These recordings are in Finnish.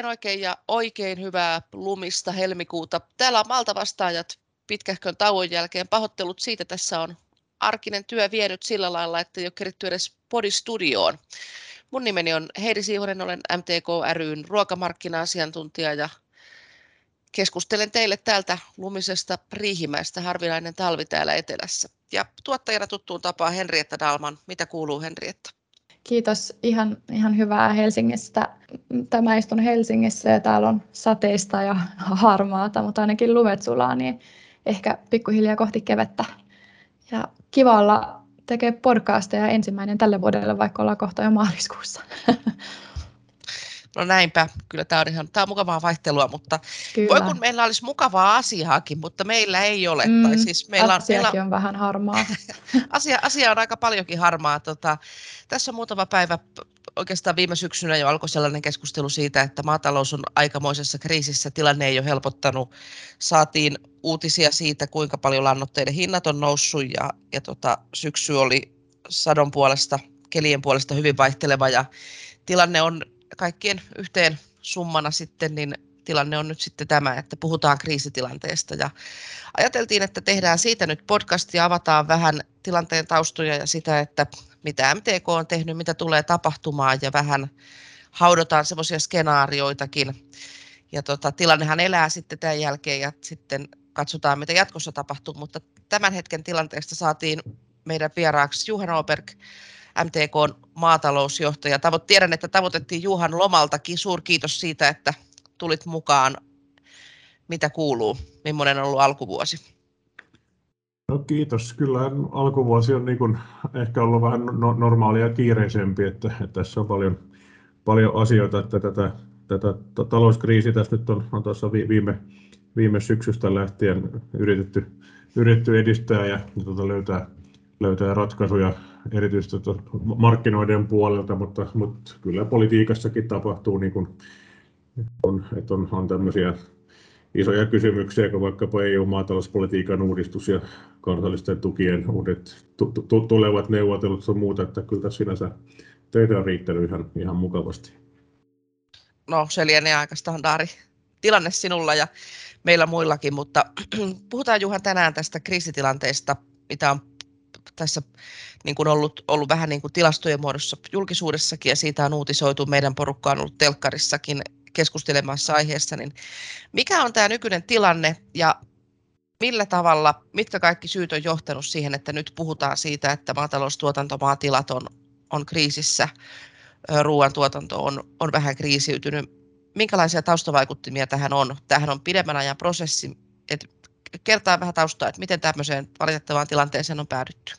Oikein oikein ja oikein hyvää lumista helmikuuta. Täällä on Malta vastaajat pitkähkön tauon jälkeen. Pahoittelut siitä tässä on arkinen työ vienyt sillä lailla, että ei ole keritty edes podistudioon. Mun nimeni on Heidi Siivonen, olen MTK ryn ruokamarkkina-asiantuntija ja keskustelen teille täältä lumisesta Riihimäestä, harvinainen talvi täällä etelässä. Ja tuottajana tuttuun tapaan Henrietta Dalman. Mitä kuuluu Henrietta? Kiitos. Ihan, ihan hyvää Helsingistä. Tämä istun Helsingissä ja täällä on sateista ja harmaata, mutta ainakin lumet sulaa, niin ehkä pikkuhiljaa kohti kevettä. Ja kiva olla tekee podcasteja ensimmäinen tälle vuodelle, vaikka ollaan kohta jo maaliskuussa. No näinpä, kyllä tämä on ihan tämä on mukavaa vaihtelua, mutta kyllä. voi kun meillä olisi mukavaa asiaakin, mutta meillä ei ole. Mm, tai siis meillä on, meillä on vähän harmaa. asia, asia on aika paljonkin harmaa. Tota, tässä on muutama päivä, oikeastaan viime syksynä jo alkoi sellainen keskustelu siitä, että maatalous on aikamoisessa kriisissä, tilanne ei ole helpottanut. Saatiin uutisia siitä, kuinka paljon lannoitteiden hinnat on noussut ja, ja tota, syksy oli sadon puolesta, kelien puolesta hyvin vaihteleva ja tilanne on kaikkien yhteen summana sitten, niin tilanne on nyt sitten tämä, että puhutaan kriisitilanteesta ja ajateltiin, että tehdään siitä nyt podcast ja avataan vähän tilanteen taustoja ja sitä, että mitä MTK on tehnyt, mitä tulee tapahtumaan ja vähän haudotaan semmoisia skenaarioitakin. Ja tota, tilannehan elää sitten tämän jälkeen ja sitten katsotaan, mitä jatkossa tapahtuu, mutta tämän hetken tilanteesta saatiin meidän vieraaksi Juhan Oberg, MTK maatalousjohtaja. Tavo- tiedän, että tavoitettiin Juhan lomaltakin. Suurkiitos siitä, että tulit mukaan. Mitä kuuluu? Millainen on ollut alkuvuosi? No kiitos. Kyllä alkuvuosi on niin kuin ehkä ollut vähän no, normaalia ja kiireisempi, että, että tässä on paljon, paljon asioita, että tätä, tätä talouskriisiä tässä nyt on, on tuossa viime, viime syksystä lähtien yritetty, yritetty edistää ja tuota löytää, löytää ratkaisuja erityisesti markkinoiden puolelta, mutta, mutta kyllä politiikassakin tapahtuu, niin kuin on, että on, on tämmöisiä isoja kysymyksiä, kuin vaikkapa EU-maatalouspolitiikan uudistus ja kansallisten tukien uudet tulevat neuvottelut ja muuta, että kyllä tässä sinänsä töitä on riittänyt ihan, ihan mukavasti. No se lienee aika standardi tilanne sinulla ja meillä muillakin, mutta puhutaan Juhan tänään tästä kriisitilanteesta, mitä on tässä niin kuin ollut, ollut vähän niin kuin tilastojen muodossa julkisuudessakin ja siitä on uutisoitu. Meidän porukka on ollut telkkarissakin keskustelemassa aiheessa. Niin mikä on tämä nykyinen tilanne ja millä tavalla, mitkä kaikki syyt on johtanut siihen, että nyt puhutaan siitä, että maataloustuotantomaatilat on, on kriisissä, ruoantuotanto on, on vähän kriisiytynyt. Minkälaisia taustavaikuttimia tähän on? Tähän on pidemmän ajan prosessi. Et kertaa vähän taustaa, että miten tämmöiseen valitettavaan tilanteeseen on päädytty.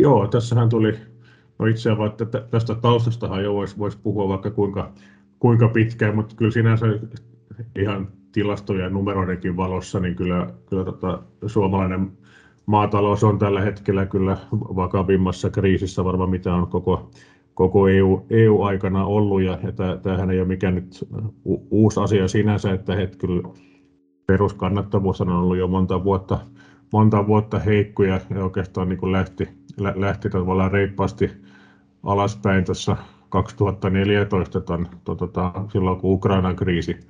Joo, tässähän tuli, no itse asiassa tästä taustastahan jo voisi vois puhua vaikka kuinka, kuinka pitkään, mutta kyllä sinänsä ihan tilastojen ja numeroidenkin valossa, niin kyllä, kyllä tota, suomalainen maatalous on tällä hetkellä kyllä vakavimmassa kriisissä varmaan mitä on koko, koko EU, EU-aikana ollut, ja, ja tämähän ei ole mikään nyt uusi asia sinänsä, että het, kyllä peruskannattavuus on ollut jo monta vuotta, monta vuotta heikkoja ja oikeastaan niin kuin lähti, lähti tavallaan reippaasti alaspäin tuossa 2014, ton, to, tota, silloin kun Ukrainan kriisi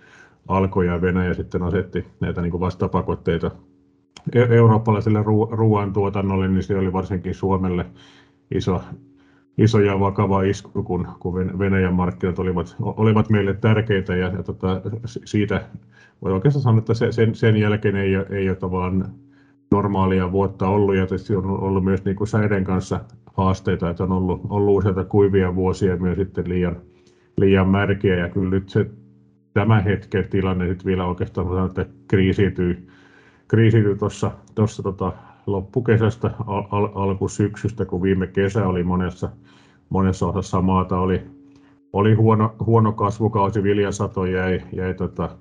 alkoi ja Venäjä sitten asetti näitä niin kuin vastapakotteita e-, eurooppalaiselle ruoantuotannolle, niin se oli varsinkin Suomelle iso, iso ja vakava isku, kun, kun Venäjän markkinat olivat, olivat meille tärkeitä ja, ja tota, siitä voi oikeastaan sanoa, että se, sen, sen jälkeen ei, ei ole tavallaan normaalia vuotta ollut ja tietysti on ollut myös niin kuin säiden kanssa haasteita, että on ollut, ollut useita kuivia vuosia myös sitten liian, liian märkiä ja kyllä nyt se tämän hetken tilanne nyt vielä oikeastaan sanon, että kriisiytyy, kriisiytyy tuossa tota, loppukesästä al, al, alkusyksystä, kun viime kesä oli monessa, monessa osassa maata oli, oli huono, huono kasvukausi, viljasato jäi, jäi tota,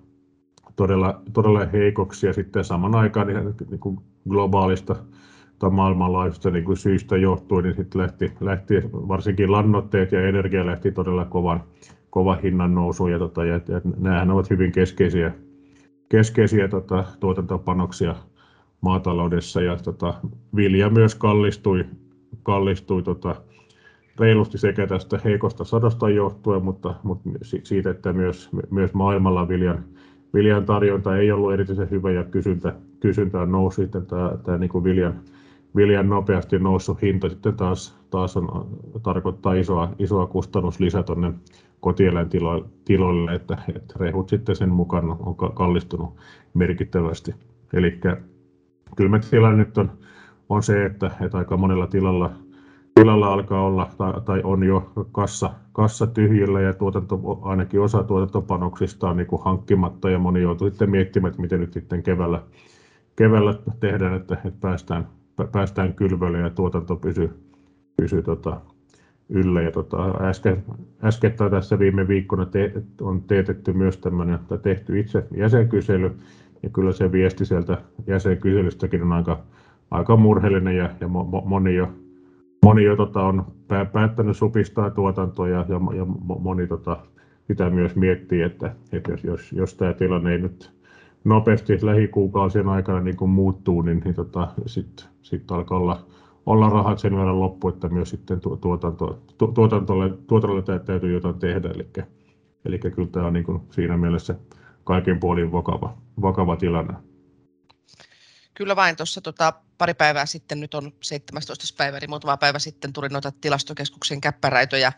todella, todella heikoksi. Ja sitten saman aikaan niin, niin kuin globaalista tai maailmanlaajuisista niin kuin syistä johtuen, niin sitten lähti, lähti, varsinkin lannoitteet ja energia lähti todella kovan, kovan hinnan nousuun. Ja, tota, ja, ja nämähän ovat hyvin keskeisiä, keskeisiä tota, tuotantopanoksia maataloudessa ja tota, vilja myös kallistui, kallistui tota, reilusti sekä tästä heikosta sadosta johtuen, mutta, mutta siitä, että myös, myös maailmalla viljan, viljan tarjonta ei ollut erityisen hyvä ja kysyntä, kysyntä on noussut. Sitten tämä, tämä niin kuin viljan, viljan nopeasti noussut hinta sitten taas, taas on, tarkoittaa isoa, isoa kustannuslisää tuonne kotieläintiloille, että, että rehut sitten sen mukaan on kallistunut merkittävästi. Eli kylmä tilanne nyt on, on se, että, että aika monella tilalla, tilalla alkaa olla tai, tai on jo kassa, kassa tyhjillä ja tuotanto, ainakin osa tuotantopanoksista on niin kuin hankkimatta ja moni joutuu sitten miettimään, että miten nyt sitten keväällä, keväällä tehdään, että, että päästään, päästään kylvölle ja tuotanto pysyy, pysyy tota, yllä. Ja tota, äsken, äsken tässä viime viikkona te, on teetetty myös tämmöinen, tai tehty itse jäsenkysely, ja kyllä se viesti sieltä jäsenkyselystäkin on aika, aika murheellinen, ja, ja moni jo, moni jo tota, on päättänyt supistaa tuotantoa, ja, ja, ja moni tota, sitä myös miettii, että, että jos, jos, jos tämä tilanne ei nyt nopeasti lähikuukausien aikana niin kuin muuttuu, niin, niin tota, sitten sit alkaa olla olla rahat sen verran loppu, että myös sitten tuotanto, tu, tuotantolle, tuotantolle täytyy jotain tehdä. Eli, eli kyllä tämä on niin kuin siinä mielessä kaiken puolin vakava, vakava tilanne. Kyllä vain tuossa tota, pari päivää sitten, nyt on 17. päivä, niin muutama päivä sitten tuli noita tilastokeskuksen käppäräitoja.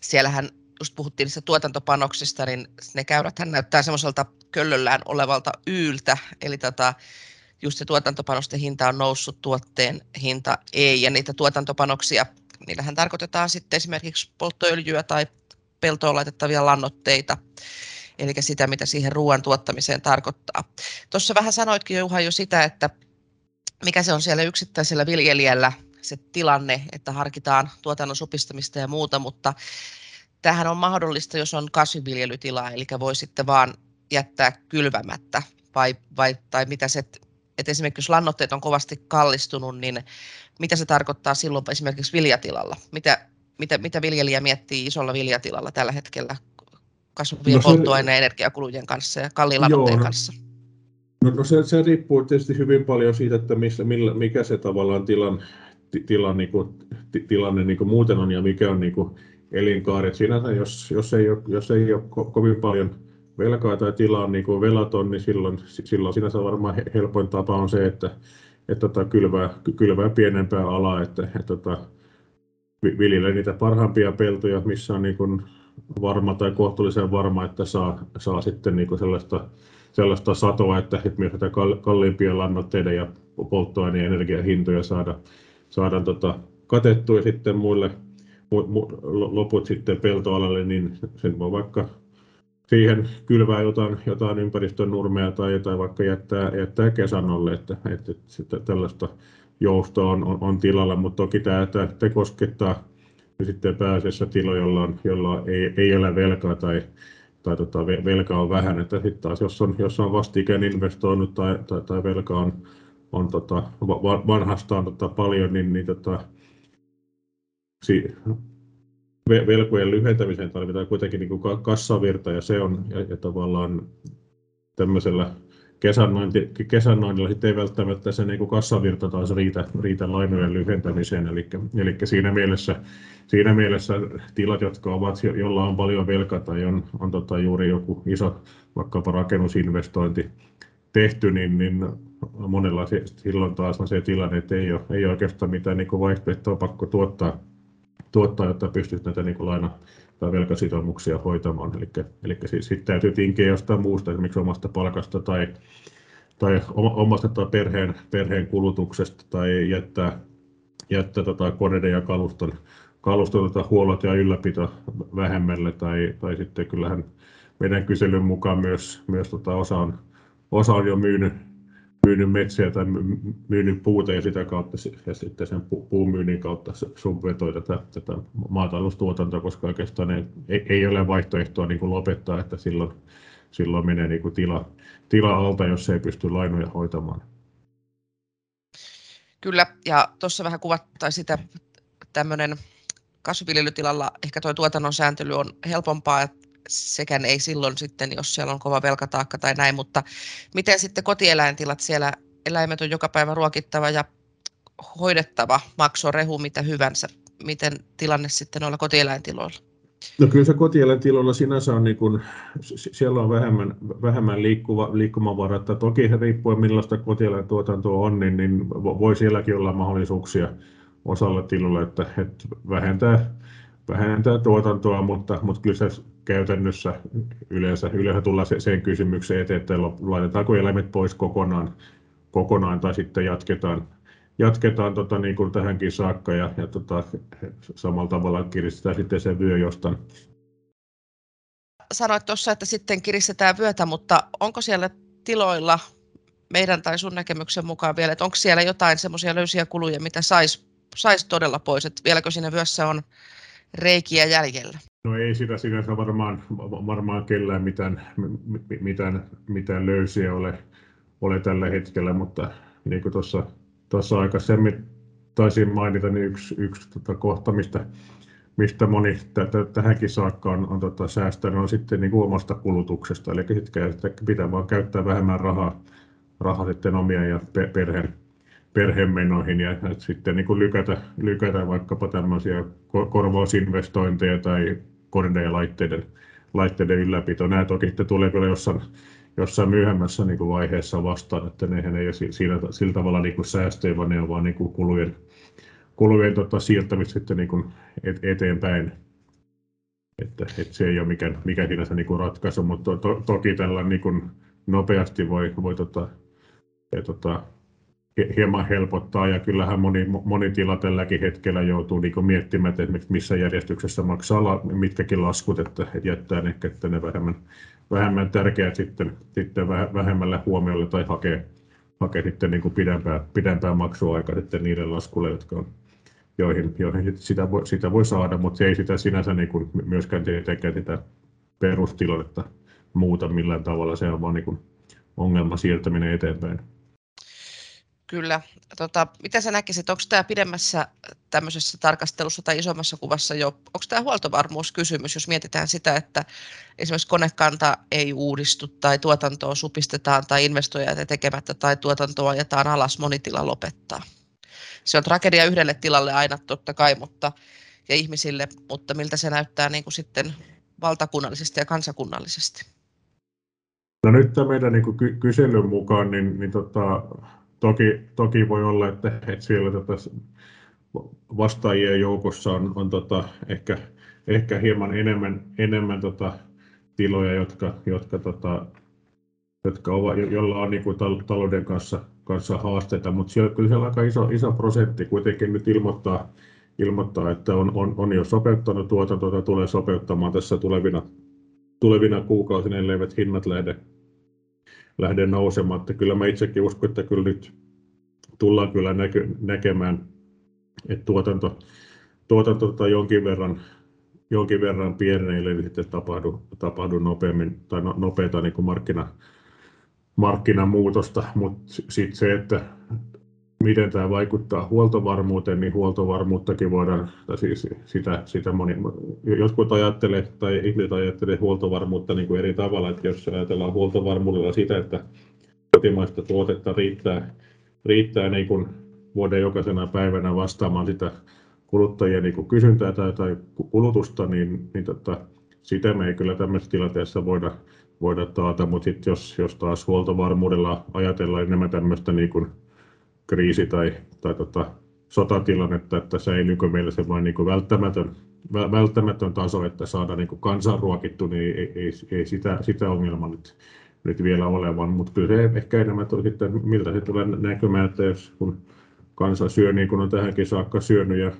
Siellähän just puhuttiin niistä tuotantopanoksista, niin ne käyräthän näyttää semmoiselta köllöllään olevalta yyltä, eli tota, just se tuotantopanosten hinta on noussut, tuotteen hinta ei, ja niitä tuotantopanoksia, niillähän tarkoitetaan sitten esimerkiksi polttoöljyä tai peltoon laitettavia lannoitteita, eli sitä, mitä siihen ruoan tuottamiseen tarkoittaa. Tuossa vähän sanoitkin Juha jo sitä, että mikä se on siellä yksittäisellä viljelijällä se tilanne, että harkitaan tuotannon supistamista ja muuta, mutta tähän on mahdollista, jos on kasviviljelytila, eli voi sitten vaan jättää kylvämättä, vai, vai, tai mitä se että esimerkiksi jos lannoitteet on kovasti kallistunut, niin mitä se tarkoittaa silloin esimerkiksi viljatilalla? Mitä, mitä, mitä viljelijä miettii isolla viljatilalla tällä hetkellä kasvavien no se, polttoaineen energiakulujen kanssa ja kalliin lannoitteen no, kanssa? No, no se, se riippuu tietysti hyvin paljon siitä, että missä, millä, mikä se tavallaan tilan, tilan, niin kuin, tilanne niin kuin muuten on ja mikä on niin kuin elinkaari. Sinänsä jos, jos, ei ole, jos ei ole ko, kovin paljon velkaa tai tila on niin kuin velaton, niin silloin, silloin sinänsä varmaan helpoin tapa on se, että, että tota, kylvää, kylvää pienempää alaa, että, että tota, viljelee niitä parhaimpia peltoja, missä on niin kuin varma tai kohtuullisen varma, että saa, saa sitten niin sellaista, sellaista satoa, että, että myös näitä kalliimpia lannoitteiden ja polttoaineen ja energiahintoja saada, saadaan tota, katettua ja sitten muille mu, mu, loput sitten peltoalalle, niin sen voi vaikka siihen kylvää jotain, jotain ympäristön nurmea tai jotain vaikka jättää, jättää kesannolle, että, että, että tällaista joustoa on, on, on tilalla, mutta toki tämä, tämä, tämä koskettaa sitten pääasiassa tiloja, jolla, on, jolla ei, ei ole velkaa tai, tai tota, velka on vähän, että sitten taas jos on, jos on vastikään investoinut tai, tai, tai velka on, on tota, vanhastaan tota, paljon, niin, niin tota, si, velkojen lyhentämiseen tarvitaan kuitenkin niin kuin kassavirta ja se on ja, ja tavallaan tämmöisellä kesänointi, kesänoinnilla sitten ei välttämättä se niin kuin kassavirta taas riitä, riitä lainojen lyhentämiseen. Eli, eli siinä, mielessä, siinä mielessä tilat, jotka ovat, jolla on paljon velkaa tai on, on tota juuri joku iso vaikkapa rakennusinvestointi tehty, niin, niin monella silloin taas on se tilanne, että ei ole, ei ole oikeastaan mitään niin vaihtoehtoa pakko tuottaa tuottaa, jotta pystyt näitä niin laina- tai velkasitoumuksia hoitamaan. Eli, eli siis, sitten täytyy tinkiä jostain muusta, esimerkiksi omasta palkasta tai, tai omasta tai perheen, perheen kulutuksesta tai jättää, jättää tota koneiden ja kaluston, kaluston tota huollot ja ylläpito vähemmälle tai, tai sitten kyllähän meidän kyselyn mukaan myös, myös tota osa, on, osa on jo myynyt, myynyt metsiä tai myynyt puuta ja sitä kautta ja sitten sen puumyynnin kautta subventoi tätä, tätä maataloustuotantoa, koska oikeastaan ei, ei ole vaihtoehtoa niin kuin lopettaa, että silloin, silloin menee niin kuin tila, tila alta, jos ei pysty lainoja hoitamaan. Kyllä, ja tuossa vähän kuvattaa sitä tämmöinen kasviviljelytilalla ehkä tuo tuotannon sääntely on helpompaa, että sekään ei silloin sitten, jos siellä on kova velkataakka tai näin, mutta miten sitten kotieläintilat, siellä eläimet on joka päivä ruokittava ja hoidettava, makso rehu mitä hyvänsä. miten tilanne sitten noilla kotieläintiloilla? No kyllä se kotieläintiloilla sinänsä on, niin kuin, siellä on vähemmän, vähemmän liikkuva, liikkumavaraa. Että toki riippuen millaista kotieläintuotantoa on, niin, niin voi sielläkin olla mahdollisuuksia osalle tiloille, että, että vähentää, vähentää tuotantoa, mutta, mutta kyllä se käytännössä yleensä, yleensä tullaan sen kysymykseen eteen, että laitetaanko eläimet pois kokonaan, kokonaan tai sitten jatketaan, jatketaan tota, niin kuin tähänkin saakka ja, ja tota, samalla tavalla kiristetään sitten se vyö jostain. Sanoit tuossa, että sitten kiristetään vyötä, mutta onko siellä tiloilla meidän tai sun näkemyksen mukaan vielä, että onko siellä jotain semmoisia löysiä kuluja, mitä saisi sais todella pois, että vieläkö siinä vyössä on reikiä jäljellä? No ei sitä sinänsä varmaan, varmaan kellään mitään, mitään, mitään löysiä ole, ole tällä hetkellä, mutta niin kuin tuossa, tuossa aikaisemmin taisin mainita, niin yksi, yksi tota kohta, mistä, mistä moni t- tähänkin saakka on, on tota, säästänyt, on sitten niin kuin omasta kulutuksesta. Eli sitten pitää vaan käyttää vähemmän rahaa, rahaa sitten omia ja perheen, perhemenoihin ja sitten niin kuin lykätä, lykätä vaikkapa tämmöisiä korvausinvestointeja tai koneiden ja laitteiden, laitteiden ylläpito. Nämä toki tulee kyllä jossain, jossain myöhemmässä niin kuin vaiheessa vastaan, että nehän ei ole siinä, sillä tavalla niin kuin säästöjä, vaan ne on vaan niin kuin kulujen, kulujen tota, siirtämistä sitten niin kuin et, eteenpäin. Että, että se ei ole mikään, mikä sinänsä niin kuin ratkaisu, mutta to, to, toki tällä niin kuin nopeasti voi, voi tota, ja, tota, hieman helpottaa. Ja kyllähän moni, moni tila tälläkin hetkellä joutuu niin miettimään, että esimerkiksi missä järjestyksessä maksaa mitkäkin laskut, että, että jättää ne, että ne vähemmän, vähemmän tärkeät sitten, sitten vähemmälle huomiolle tai hakee, hakee sitten niin pidempää, pidempää maksuaikaa sitten niiden laskulle, jotka on, joihin, joihin sitä, voi, sitä voi saada, mutta se ei sitä sinänsä niin kuin myöskään tietenkään sitä perustilannetta muuta millään tavalla, se on vaan niin kuin ongelman siirtäminen eteenpäin. Kyllä. Tota, mitä sä näkisit, onko tämä pidemmässä tämmöisessä tarkastelussa tai isommassa kuvassa jo, onko tämä huoltovarmuuskysymys, jos mietitään sitä, että esimerkiksi konekanta ei uudistu tai tuotantoa supistetaan tai investoijat tekemättä tai tuotantoa ajetaan alas, moni tila lopettaa. Se on tragedia yhdelle tilalle aina totta kai, mutta ja ihmisille, mutta miltä se näyttää niin kuin sitten valtakunnallisesti ja kansakunnallisesti? No nyt tämä meidän niin kyselyn mukaan, niin, niin tota, toki, toki voi olla, että, että siellä tota, vastaajien joukossa on, on tota, ehkä, ehkä hieman enemmän, enemmän tota, tiloja, jotka, jotka, tota, jotka ovat, joilla on niin kuin, talouden kanssa, kanssa haasteita, mutta siellä, kyllä siellä aika iso, iso prosentti kuitenkin nyt ilmoittaa, ilmoittaa että on, on, on jo sopeuttanut tuotantoa tulee sopeuttamaan tässä tulevina, tulevina kuukausina, elleivät hinnat lähde, lähde nousemaan. Että kyllä mä itsekin uskon, että kyllä nyt tullaan kyllä näky, näkemään, että tuotanto, tuotanto tota jonkin verran, jonkin verran pienenee, niin sitten tapahdu, tapahdu nopeammin tai no, nopeata niin kuin markkina, markkinamuutosta, mutta sitten se, että miten tämä vaikuttaa huoltovarmuuteen, niin huoltovarmuuttakin voidaan, tai siis sitä, sitä moni, jotkut ajattelee, tai ihmiset ajattelee huoltovarmuutta niin kuin eri tavalla, että jos ajatellaan huoltovarmuudella sitä, että kotimaista tuotetta riittää, riittää niin kuin vuoden jokaisena päivänä vastaamaan sitä kuluttajien niin kuin kysyntää tai, tai kulutusta, niin, niin tota, sitä me ei kyllä tämmöisessä tilanteessa voida, voida taata, mutta sitten jos, jos taas huoltovarmuudella ajatellaan enemmän tämmöistä niin kuin kriisi- tai, tai tota, sotatilannetta, että säilyykö meillä se vain niin välttämätön, välttämätön taso, että saada niin kansan ruokittu, niin ei, ei, ei sitä, sitä ongelmaa nyt, nyt vielä olevan, mutta kyllä se ehkä enemmän tuli sitten, miltä se tulee näkymään, että jos kun kansa syö niin kuin on tähänkin saakka syönyt ja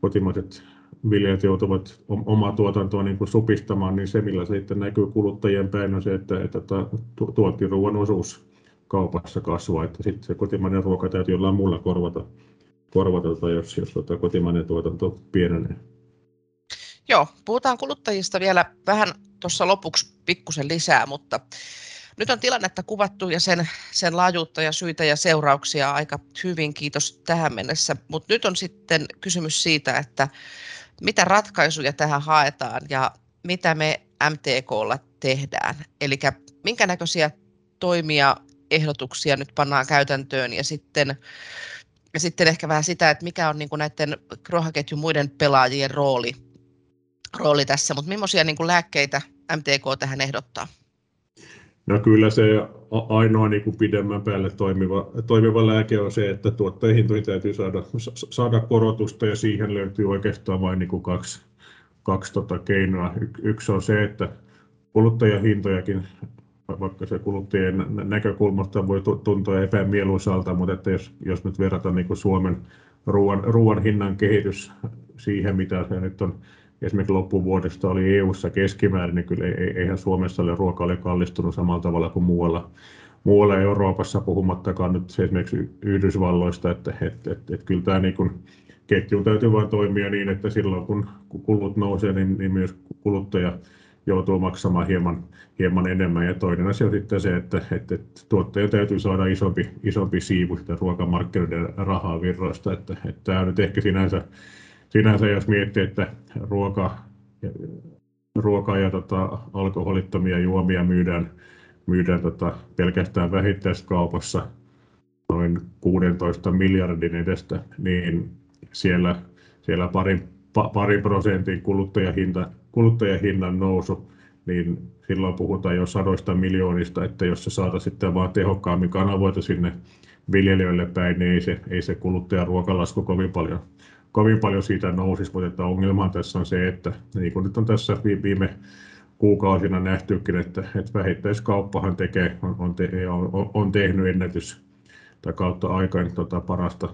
kotimaiset viljelijät joutuvat omaa tuotantoa niin kuin supistamaan, niin se millä se sitten näkyy kuluttajien päin on se, että, että tuontiruuan osuus kaupassa kasvaa, että sitten se kotimainen ruoka täytyy jollain muulla korvata, korvata tai jos, jos tota kotimainen tuotanto pienenee. Joo, puhutaan kuluttajista vielä vähän tuossa lopuksi pikkusen lisää, mutta nyt on tilannetta kuvattu ja sen, sen laajuutta ja syitä ja seurauksia aika hyvin, kiitos tähän mennessä. Mutta nyt on sitten kysymys siitä, että mitä ratkaisuja tähän haetaan ja mitä me MTKlla tehdään. Eli minkä näköisiä toimia, ehdotuksia nyt pannaan käytäntöön ja sitten ja sitten ehkä vähän sitä, että mikä on niin kuin näiden ruokaketjun muiden pelaajien rooli, rooli tässä, mutta millaisia niin kuin lääkkeitä MTK tähän ehdottaa? No kyllä se ainoa niin kuin pidemmän päälle toimiva, toimiva lääke on se, että tuottajahintoihin täytyy saada, saada korotusta ja siihen löytyy oikeastaan vain niin kuin kaksi, kaksi tota keinoa. Y, yksi on se, että kuluttajahintojakin, vaikka se kuluttajien näkökulmasta voi tuntua epämieluisalta, mutta että jos, jos nyt verrataan niin kuin Suomen ruoan, ruoan hinnan kehitys siihen, mitä se nyt on esimerkiksi loppuvuodesta oli EU-ssa keskimäärin, niin kyllä eihän Suomessa ole ruoka ole kallistunut samalla tavalla kuin muualla, muualla Euroopassa, puhumattakaan nyt esimerkiksi Yhdysvalloista, että, että, että, että kyllä tämä niin kuin, ketjun täytyy vain toimia niin, että silloin kun kulut nousee, niin, niin myös kuluttaja joutuu maksamaan hieman, hieman enemmän. Ja toinen asia on sitten se, että, että, että tuottaja täytyy saada isompi, isompi siivu sitä ruokamarkkinoiden rahaa virroista. Että, että tämä on nyt ehkä sinänsä sinänsä jos miettii, että ruoka, ruoka ja tota, alkoholittomia juomia myydään, myydään tota, pelkästään vähittäiskaupassa noin 16 miljardin edestä, niin siellä, siellä pari, pa, pari prosentin kuluttajahinta, kuluttajahinnan nousu, niin silloin puhutaan jo sadoista miljoonista, että jos se saataisiin sitten vaan tehokkaammin kanavoita sinne viljelijöille päin, niin ei se, ei se kuluttajan ruokalasku kovin paljon kovin paljon siitä nousisi, mutta että ongelma tässä on se, että niin kuin nyt on tässä viime kuukausina nähtykin, että, että vähittäiskauppahan tekee, on, on, te, on, on tehnyt ennätys tai kautta aikain tota parasta,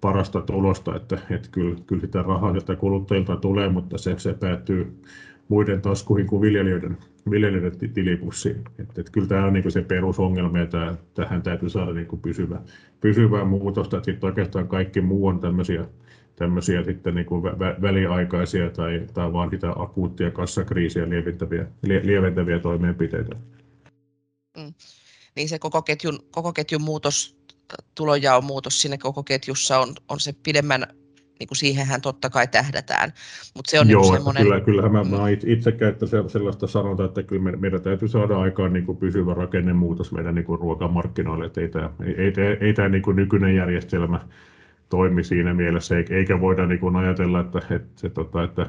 parasta tulosta, että, että kyllä, kyllä sitä rahaa sieltä kuluttajilta tulee, mutta se, se päättyy muiden taskuihin kuin viljelijöiden, viljelijöiden tilipussiin. Että, että kyllä tämä on niin se perusongelma ja tähän täytyy saada niin pysyvä, pysyvää muutosta. Että sitten oikeastaan kaikki muu on tämmöisiä tämmöisiä sitten niin kuin väliaikaisia tai, tai vaan sitä akuuttia kassakriisiä lieventäviä, lieventäviä toimenpiteitä. Mm. Niin se koko ketjun, koko ketjun muutos, tulonjaon muutos siinä koko ketjussa on, on se pidemmän, niin kuin siihenhän totta kai tähdätään. Mutta se on Joo, niin semmoinen... kyllä, kyllähän mä, mm. mä itse että sellaista sanotaan, että kyllä meidän täytyy saada aikaan niin kuin pysyvä rakennemuutos meidän niin kuin ruokamarkkinoille, että ei tämä, ei, ei, ei, ei tämä niin kuin nykyinen järjestelmä toimi siinä mielessä, eikä voida niin kuin ajatella, että, että, että, että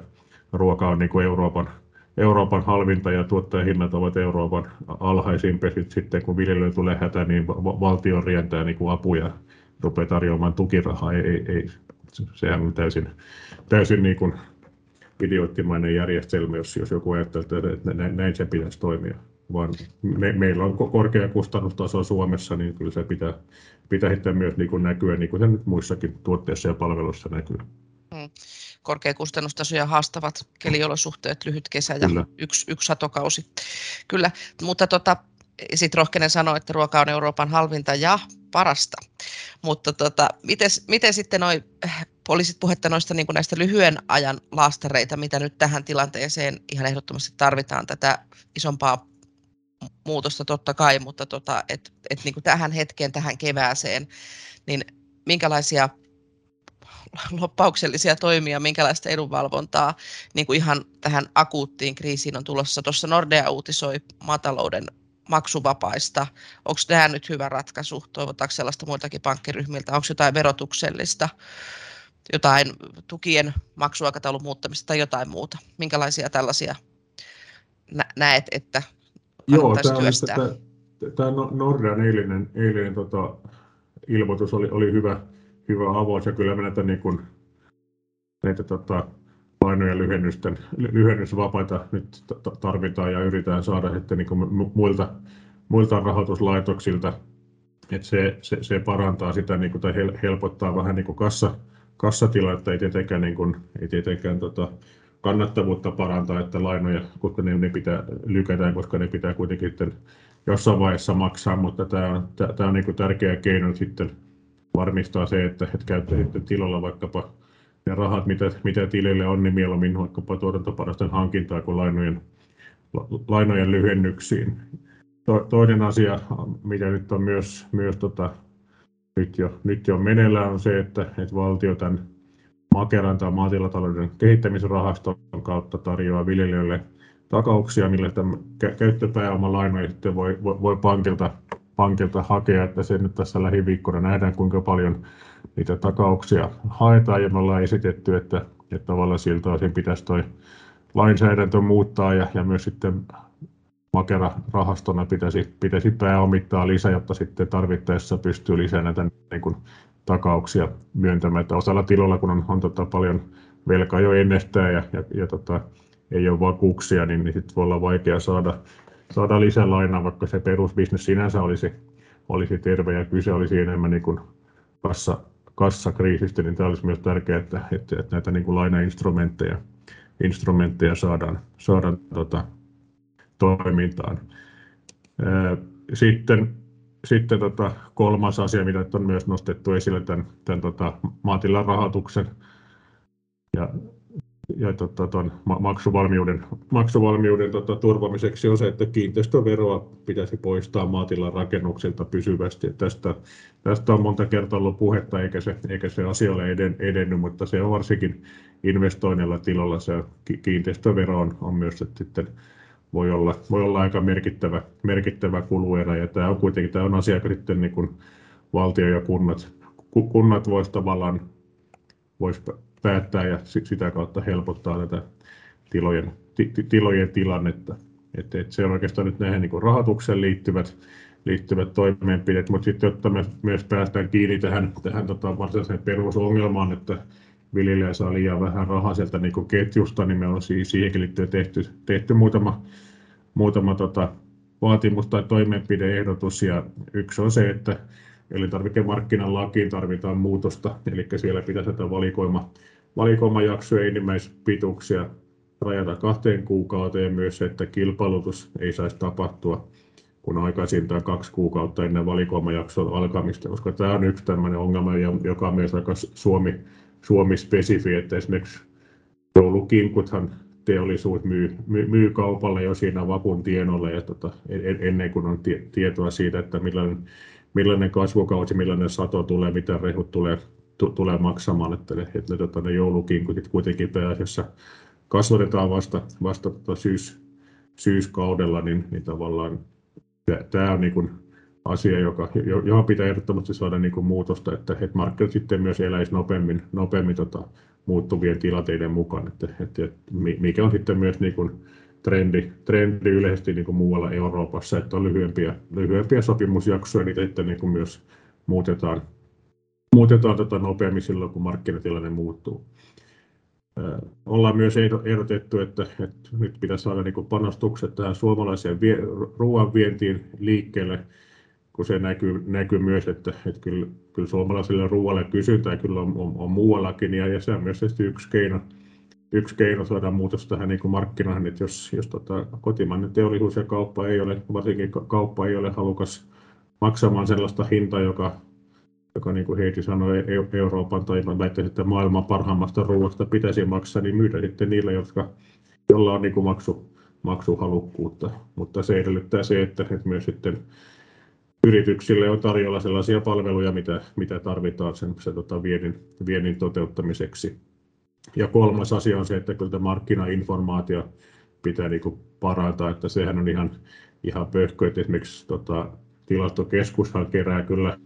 ruoka on niin kuin Euroopan, Euroopan halvinta ja tuottajahinnat ovat Euroopan alhaisimpia. Sitten kun viljelijöille tulee hätä, niin valtio rientää niin kuin apuja, rupeaa tarjoamaan tukirahaa. Ei, ei, ei. Sehän on täysin, täysin niin kuin idioottimainen järjestelmä, jos, jos joku ajattelee, että näin, se pitäisi toimia. Vaan me, meillä on korkea kustannustaso Suomessa, niin kyllä se pitää, pitää sitten myös niin kuin näkyä, niin kuin se nyt muissakin tuotteissa ja palveluissa näkyy. Hmm. Korkea kustannustaso ja haastavat keliolosuhteet, lyhyt kesä ja yksi, yksi satokausi. Kyllä, mutta tota, sitten rohkenen sanoa, että ruoka on Euroopan halvinta ja parasta. Mutta tota, miten, sitten noi, poliisit puhetta noista niin näistä lyhyen ajan laastareita, mitä nyt tähän tilanteeseen ihan ehdottomasti tarvitaan tätä isompaa muutosta totta kai, mutta tota, et, et niin tähän hetkeen, tähän kevääseen, niin minkälaisia loppauksellisia toimia, minkälaista edunvalvontaa niin kuin ihan tähän akuuttiin kriisiin on tulossa. Tuossa Nordea uutisoi maatalouden maksuvapaista. Onko tämä nyt hyvä ratkaisu? Toivotaanko sellaista muiltakin pankkiryhmiltä? Onko jotain verotuksellista, jotain tukien maksuaikataulun muuttamista tai jotain muuta? Minkälaisia tällaisia näet, että Joo, tämä, tämä Nordean eilinen, eilinen tota, ilmoitus oli, oli hyvä, hyvä avaus ja kyllä me näitä, niin kuin, näitä tota, lainojen lyhennysten, lyhennysvapaita nyt tarvitaan ja yritetään saada sitten niin kuin muilta, muilta rahoituslaitoksilta, että se, se, se, parantaa sitä niin kuin, tai helpottaa vähän niin kuin kassa, kassatilannetta, ei tietenkään, niin kuin, ei tietenkään tota, kannattavuutta parantaa, että lainoja, koska ne, ne pitää lykätä, koska ne pitää kuitenkin sitten jossain vaiheessa maksaa, mutta tämä on, tämä on niin tärkeä keino sitten varmistaa se, että, että käyttää sitten tilalla vaikkapa ne rahat, mitä, mitä tilille on, niin mieluummin vaikkapa tuotantoparasten hankintaa kuin lainojen, lainojen lyhennyksiin. To, toinen asia, mikä nyt on myös, myös tota, nyt, jo, nyt jo meneillään, on se, että, että valtio tämän Makeran tai maatilatalouden kehittämisrahaston kautta tarjoaa viljelijöille takauksia, millä tämä käyttöpääomalainoja sitten voi, voi, voi pankilta, pankilta hakea, että se nyt tässä lähiviikkona nähdään, kuinka paljon niitä takauksia haetaan, ja me ollaan esitetty, että, että tavallaan siltä osin pitäisi toi lainsäädäntö muuttaa ja, ja myös sitten Makera-rahastona pitäisi, pitäisi pääomittaa lisää, jotta sitten tarvittaessa pystyy lisää näitä niin kuin, takauksia myöntämään. Että osalla tiloilla, kun on, on tota, paljon velkaa jo ennestään ja, ja, ja tota, ei ole vakuuksia, niin, niin sit voi olla vaikea saada, saada lisää lainaa, vaikka se perusbisnes sinänsä olisi, olisi terve ja kyse olisi enemmän niin kuin kassa, kassakriisistä, niin tämä olisi myös tärkeää, että, että, että näitä niin kuin lainainstrumentteja instrumentteja saadaan, saadaan tota, toimintaan. Sitten, sitten tota, kolmas asia, mitä on myös nostettu esille tämän, tämän tota, maatilan rahoituksen ja ja tota, ton maksuvalmiuden, maksuvalmiuden tota, turvamiseksi on se, että kiinteistöveroa pitäisi poistaa maatilan rakennuksilta pysyvästi. Tästä, tästä on monta kertaa ollut puhetta, eikä se, eikä se asia ole eden, edennyt, mutta se on varsinkin investoinnilla tilalla se kiinteistövero on, on myös sitten voi olla, voi olla aika merkittävä, merkittävä kuluerä, ja tämä on kuitenkin tämä on asia, joka sitten niin kuin valtio ja kunnat, kunnat voisivat tavallaan voisi päättää ja sitä kautta helpottaa tätä tilojen, tilojen tilannetta. Että, että se on oikeastaan nyt näihin niin rahoitukseen liittyvät, liittyvät toimenpiteet, mutta sitten jotta me myös päästään kiinni tähän, tähän tota varsinaiseen perusongelmaan, että viljelijä saa liian vähän rahaa sieltä niin ketjusta, niin me on siihenkin liittyen tehty, tehty muutama, muutama tota, vaatimus tai toimenpideehdotus. Ja yksi on se, että elintarvikemarkkinalakiin tarvitaan muutosta, eli siellä pitäisi tätä valikoima, valikoimajaksoja enimmäispituuksia rajata kahteen kuukauteen myös että kilpailutus ei saisi tapahtua kun aikaisintaan kaksi kuukautta ennen valikoimajakson alkamista, koska tämä on yksi tämmöinen ongelma, joka on myös aika Suomi, Suomi-spesifi, että esimerkiksi joulukinkuthan teollisuus myy, myy, myy kaupalle jo siinä vapun tienolle ja tota, ennen kuin on tietoa siitä, että millainen millainen kasvukausi, millainen sato tulee, mitä rehut tulee, t- tulee maksamaan, että että tota, ne joulukinkut kuitenkin pääasiassa kasvatetaan vasta, vasta tota syys, syyskaudella, niin, niin tavallaan tämä on niin asia, joka, johon pitää ehdottomasti saada niin kuin muutosta, että, että markkinat sitten myös eläisi nopeammin, nopeammin tota, muuttuvien tilanteiden mukaan, että, että, että mikä on sitten myös niin kuin trendi, trendi yleisesti niin kuin muualla Euroopassa, että on lyhyempiä, lyhyempiä sopimusjaksoja, niitä sitten niin kuin myös muutetaan, muutetaan tätä nopeammin silloin, kun markkinatilanne muuttuu. Ollaan myös ehdotettu, että, että nyt pitäisi saada niin panostukset tähän suomalaiseen vie, ruoan vientiin liikkeelle, kun se näkyy, näkyy myös, että, että kyllä, kyllä suomalaiselle ruoalle kysyntää kyllä on, on, on muuallakin, ja, ja se on myös yksi keino, yksi keino saada muutos tähän niin kuin markkinoihin, että jos, jos tota, kotimainen teollisuus ja kauppa ei ole, varsinkin kauppa ei ole halukas maksamaan sellaista hintaa, joka, joka niin kuin Heidi sanoi, Euroopan tai väittäisi, että maailman parhaimmasta ruoasta pitäisi maksaa, niin myydä sitten niille, jotka, joilla on niin kuin maksu, maksuhalukkuutta. Mutta se edellyttää se, että, että myös sitten yrityksille on tarjolla sellaisia palveluja, mitä, mitä tarvitaan sen, sen tota viennin, viennin toteuttamiseksi. Ja kolmas asia on se, että kyllä markkinainformaatio pitää niin kuin parantaa, että sehän on ihan, ihan pöhkö, että esimerkiksi tota, tilastokeskushan kerää kyllä,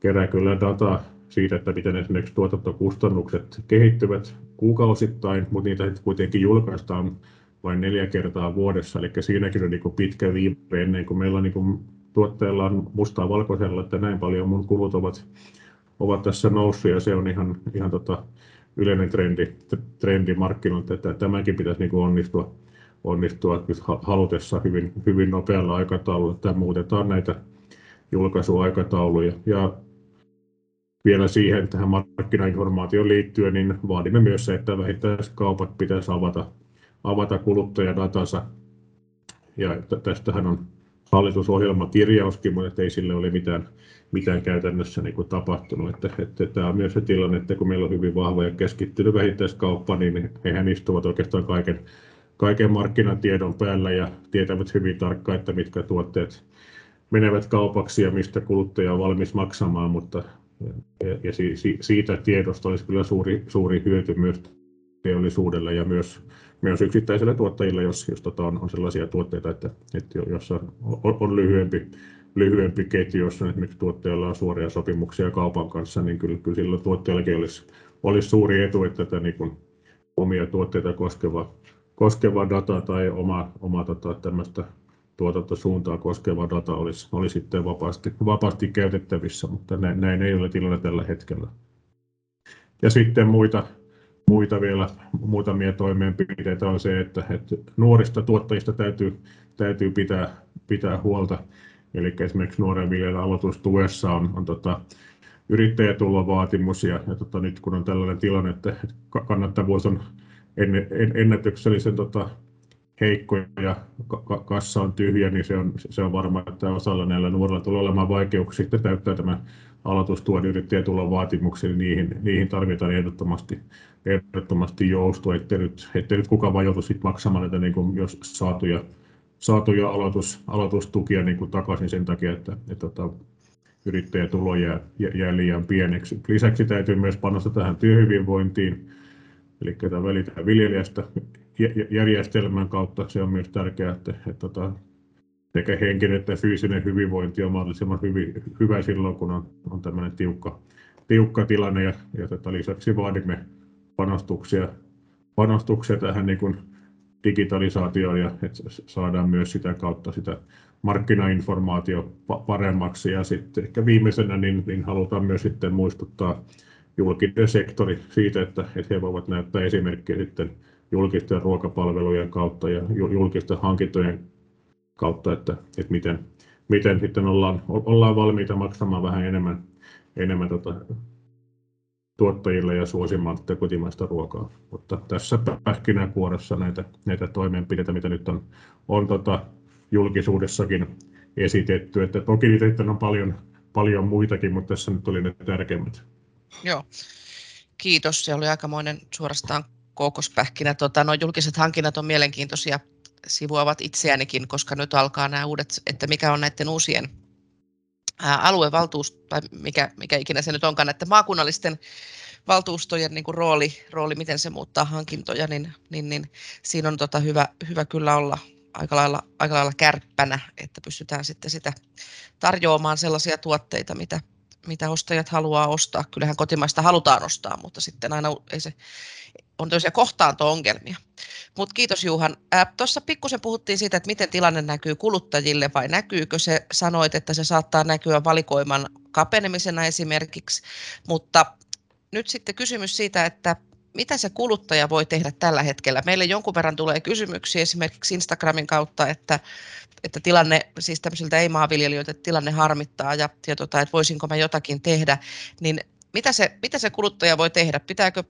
kerää kyllä dataa siitä, että miten esimerkiksi tuotantokustannukset kehittyvät kuukausittain, mutta niitä kuitenkin julkaistaan vain neljä kertaa vuodessa, eli siinäkin on niin pitkä viive ennen kuin meillä on niin tuotteella on mustaa valkoisella, että näin paljon mun kulut ovat, ovat tässä noussut ja se on ihan, ihan tota, yleinen trendi, trendi markkinoilta, että tämäkin pitäisi niin kuin onnistua, onnistua halutessa hyvin, hyvin nopealla aikataululla, että muutetaan näitä julkaisuaikatauluja. Ja vielä siihen tähän markkinainformaatioon liittyen, niin vaadimme myös se, että vähittäiskaupat pitäisi avata, avata kuluttajadatansa. Ja tästähän on hallitusohjelmakirjauskin, mutta ei sille ole mitään mitään käytännössä niin kuin tapahtunut. Että, että, tämä on myös se tilanne, että kun meillä on hyvin vahva ja keskittynyt vähittäiskauppa, niin hehän istuvat oikeastaan kaiken, kaiken markkinatiedon päällä ja tietävät hyvin tarkkaan, että mitkä tuotteet menevät kaupaksi ja mistä kuluttaja on valmis maksamaan, mutta ja, ja siitä tiedosta olisi kyllä suuri, suuri hyöty myös teollisuudelle ja myös, myös yksittäisille tuottajille, jos, jos tota on, on sellaisia tuotteita, että, että jossa on, on lyhyempi lyhyempi ketju, jossa esimerkiksi tuottajalla on suoria sopimuksia kaupan kanssa, niin kyllä, kyllä silloin tuottajallakin olisi, olisi suuri etu, että tätä niin kuin omia tuotteita koskeva, koskeva data tai oma, oma tota, tämmöistä tuotantosuuntaa koskeva data olisi, olisi sitten vapaasti, vapaasti käytettävissä, mutta näin, näin ei ole tilanne tällä hetkellä. Ja sitten muita, muita vielä muutamia toimenpiteitä on se, että, että nuorista tuottajista täytyy, täytyy pitää, pitää huolta. Eli esimerkiksi nuoren viljelijän aloitustuessa on, on tota, yrittäjätulovaatimus ja, ja tota, nyt kun on tällainen tilanne, että kannattavuus on ennätyksellisen tota, heikko ja kassa on tyhjä, niin se on, se on varma, että osalla näillä nuorilla tulee olemaan vaikeuksia sitten täyttää tämä aloitustuen yrittäjätulon vaatimuksia, niin niihin, niihin tarvitaan ehdottomasti, ehdottomasti joustoa, ettei nyt, ettei nyt kukaan vaan joutu sit maksamaan näitä niin kuin jos saatuja, saatuja aloitus, aloitustukia niin kuin takaisin sen takia, että, että, että tota, yrittäjätulo jää, jää liian pieneksi. Lisäksi täytyy myös panostaa tähän työhyvinvointiin, eli tämä välitään viljelijästä järjestelmän kautta. Se on myös tärkeää, että, että, että tota, sekä henkinen että fyysinen hyvinvointi on mahdollisimman hyvin, hyvä silloin, kun on, on tämmöinen tiukka, tiukka tilanne. Ja, ja tota, lisäksi vaadimme panostuksia, panostuksia tähän niin kuin digitalisaatioon ja että saadaan myös sitä kautta sitä markkinainformaatio paremmaksi. Ja sitten ehkä viimeisenä niin, niin halutaan myös sitten muistuttaa julkinen sektori siitä, että, että he voivat näyttää esimerkkiä sitten julkisten ruokapalvelujen kautta ja julkisten hankintojen kautta, että, että miten, miten sitten ollaan, ollaan valmiita maksamaan vähän enemmän, enemmän tota, tuottajille ja suosimaan tätä kotimaista ruokaa. Mutta tässä pähkinäkuoressa näitä, näitä toimenpiteitä, mitä nyt on, on tota, julkisuudessakin esitetty, että toki niitä on paljon, paljon muitakin, mutta tässä nyt oli ne tärkeimmät. Joo, kiitos. Se oli aikamoinen suorastaan kookospähkinä. Tota, no, julkiset hankinnat on mielenkiintoisia sivuavat itseänikin, koska nyt alkaa nämä uudet, että mikä on näiden uusien aluevaltuus, tai mikä, mikä ikinä se nyt onkaan, että maakunnallisten valtuustojen niin kuin rooli, rooli, miten se muuttaa hankintoja, niin, niin, niin siinä on tota hyvä, hyvä kyllä olla aika lailla, aika lailla kärppänä, että pystytään sitten sitä tarjoamaan sellaisia tuotteita, mitä, mitä ostajat haluaa ostaa. Kyllähän kotimaista halutaan ostaa, mutta sitten aina ei se, on tosiaan kohtaanto-ongelmia. Mutta kiitos Juhan. Tuossa pikkusen puhuttiin siitä, että miten tilanne näkyy kuluttajille vai näkyykö se, sanoit, että se saattaa näkyä valikoiman kapenemisena esimerkiksi, mutta nyt sitten kysymys siitä, että mitä se kuluttaja voi tehdä tällä hetkellä? Meille jonkun verran tulee kysymyksiä esimerkiksi Instagramin kautta, että, että tilanne, siis tämmöisiltä ei-maanviljelijöiltä, että tilanne harmittaa ja, ja tota, että voisinko mä jotakin tehdä, niin mitä se, mitä se kuluttaja voi tehdä? Pitääkö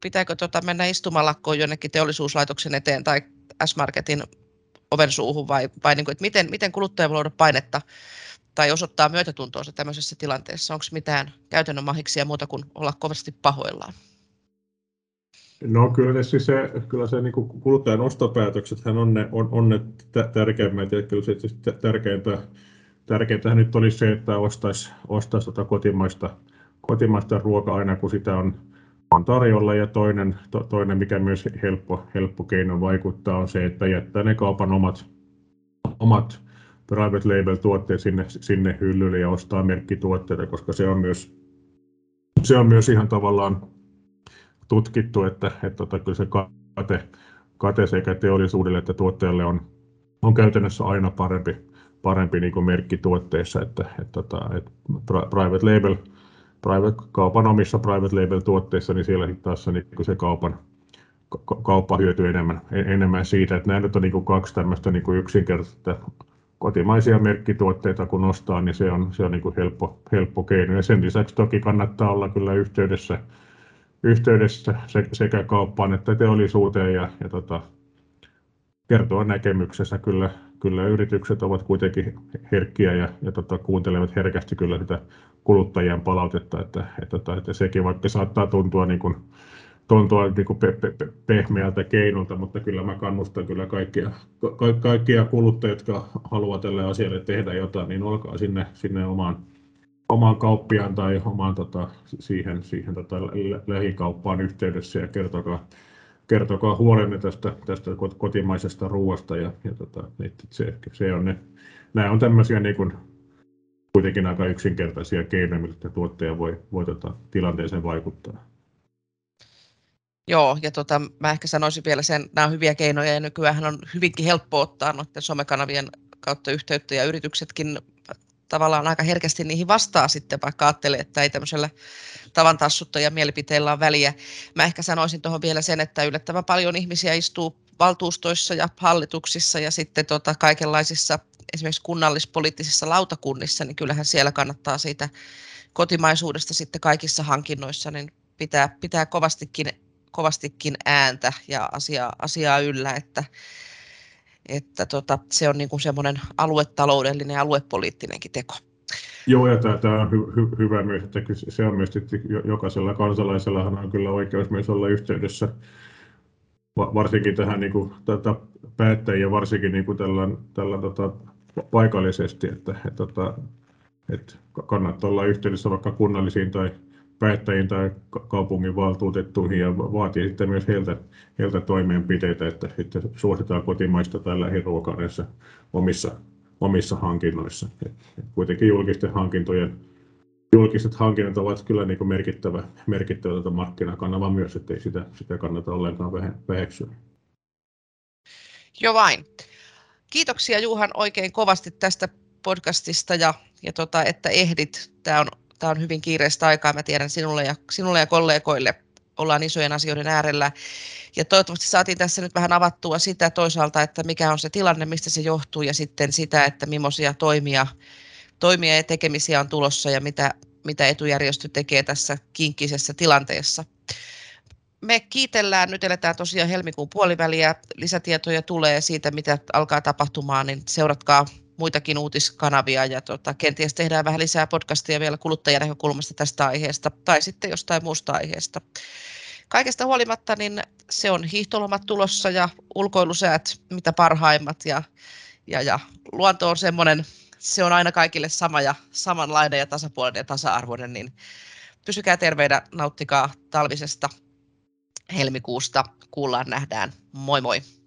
pitääkö tota mennä istumalakkoon jonnekin teollisuuslaitoksen eteen tai S-Marketin oven suuhun vai, vai niin kuin, että miten, miten kuluttaja voi luoda painetta tai osoittaa myötätuntoonsa tämmöisessä tilanteessa? Onko mitään käytännön mahiksia muuta kuin olla kovasti pahoillaan? No kyllä se, se, kyllä se niin kuluttajan ostopäätökset on ne, on, on ne tärkeimmät. Ja kyllä se tärkeintä, tärkeintä nyt olisi se, että ostaisi, ostaisi tota kotimaista, kotimaista ruokaa aina kun sitä on, on tarjolla. Ja toinen, to, toinen mikä myös helppo, helppo keino vaikuttaa on se, että jättää ne kaupan omat, omat private label tuotteet sinne, sinne hyllylle ja ostaa merkkituotteita, koska se on myös, se on myös ihan tavallaan tutkittu, että, että tota, kyllä se kate, kate sekä teollisuudelle että tuottajalle on, on käytännössä aina parempi, parempi niin kuin merkkituotteissa, että, että, että, että private label private, kaupan omissa private label tuotteissa, niin siellä taas niin se kaupan, kauppa hyötyy enemmän, enemmän siitä, että nämä nyt on niin kaksi tämmöistä niin yksinkertaista kotimaisia merkkituotteita kun ostaa, niin se on, se on niin kuin helppo, helppo keino. Ja sen lisäksi toki kannattaa olla kyllä yhteydessä, yhteydessä sekä kauppaan että teollisuuteen ja, ja tota, kertoa näkemyksessä. Kyllä, kyllä yritykset ovat kuitenkin herkkiä ja, ja tota, kuuntelevat herkästi kyllä sitä kuluttajien palautetta, että, että, että, että sekin vaikka saattaa tuntua niin kuin, tuntua niin kuin pe, pe, pe, pehmeältä keinolta, mutta kyllä mä kannustan kyllä kaikkia, ka, kaikkia kuluttajia, jotka haluavat tälle asialle tehdä jotain, niin olkaa sinne, sinne omaan, omaan kauppiaan tai omaan tota, siihen, siihen tota, lähikauppaan yhteydessä ja kertokaa, kertokaa huolenne tästä, tästä kotimaisesta ruoasta ja, ja tota, se, se on ne, nämä on tämmöisiä niin kuin kuitenkin aika yksinkertaisia keinoja, millä tuottaja voi, voi tota, tilanteeseen vaikuttaa. Joo, ja tota, mä ehkä sanoisin vielä sen, nämä on hyviä keinoja ja nykyään on hyvinkin helppo ottaa noiden somekanavien kautta yhteyttä ja yrityksetkin tavallaan aika herkästi niihin vastaa sitten, vaikka ajattelee, että ei tämmöisellä tavan tassuttajan mielipiteellä on väliä. Mä ehkä sanoisin tuohon vielä sen, että yllättävän paljon ihmisiä istuu valtuustoissa ja hallituksissa ja sitten tota kaikenlaisissa esimerkiksi kunnallispoliittisissa lautakunnissa, niin kyllähän siellä kannattaa siitä kotimaisuudesta sitten kaikissa hankinnoissa niin pitää, pitää kovastikin, kovastikin ääntä ja asiaa, asiaa yllä, että, että tota, se on niin kuin semmoinen aluetaloudellinen ja aluepoliittinenkin teko. Joo, ja tämä, on hy, hy, hyvä myös, että se on myös, että jokaisella kansalaisella on kyllä oikeus myös olla yhteydessä varsinkin tähän niin kuin, tätä päättäjiä, varsinkin niin kuin tällä, tällä tota, paikallisesti, että, että, tota, että kannattaa olla yhteydessä vaikka kunnallisiin tai päättäjiin tai kaupungin valtuutettuihin ja vaatii sitten myös heiltä, heiltä toimenpiteitä, että, että suositaan kotimaista tai lähiruokaa näissä omissa, omissa hankinnoissa. Et, kuitenkin julkisten hankintojen julkiset hankinnat ovat kyllä niin kuin merkittävä, merkittävä tuota markkinakanava myös, ettei sitä, sitä kannata ollenkaan väheksyä. Joo vain. Kiitoksia Juhan oikein kovasti tästä podcastista ja, ja tota, että ehdit. Tämä on, tämä on hyvin kiireistä aikaa, mä tiedän sinulle ja, sinulle ja kollegoille. Ollaan isojen asioiden äärellä. Ja toivottavasti saatiin tässä nyt vähän avattua sitä toisaalta, että mikä on se tilanne, mistä se johtuu ja sitten sitä, että millaisia toimia toimia ja tekemisiä on tulossa ja mitä, mitä etujärjestö tekee tässä kinkkisessä tilanteessa. Me kiitellään, nyt eletään tosiaan helmikuun puoliväliä, lisätietoja tulee siitä, mitä alkaa tapahtumaan, niin seuratkaa muitakin uutiskanavia ja tota, kenties tehdään vähän lisää podcastia vielä kuluttajan näkökulmasta tästä aiheesta tai sitten jostain muusta aiheesta. Kaikesta huolimatta niin se on hiihtolomat tulossa ja ulkoilusäät mitä parhaimmat ja, ja, ja luonto on semmoinen se on aina kaikille sama ja samanlainen ja tasapuolinen ja tasa-arvoinen, niin pysykää terveinä, nauttikaa talvisesta helmikuusta. Kuullaan, nähdään. Moi moi!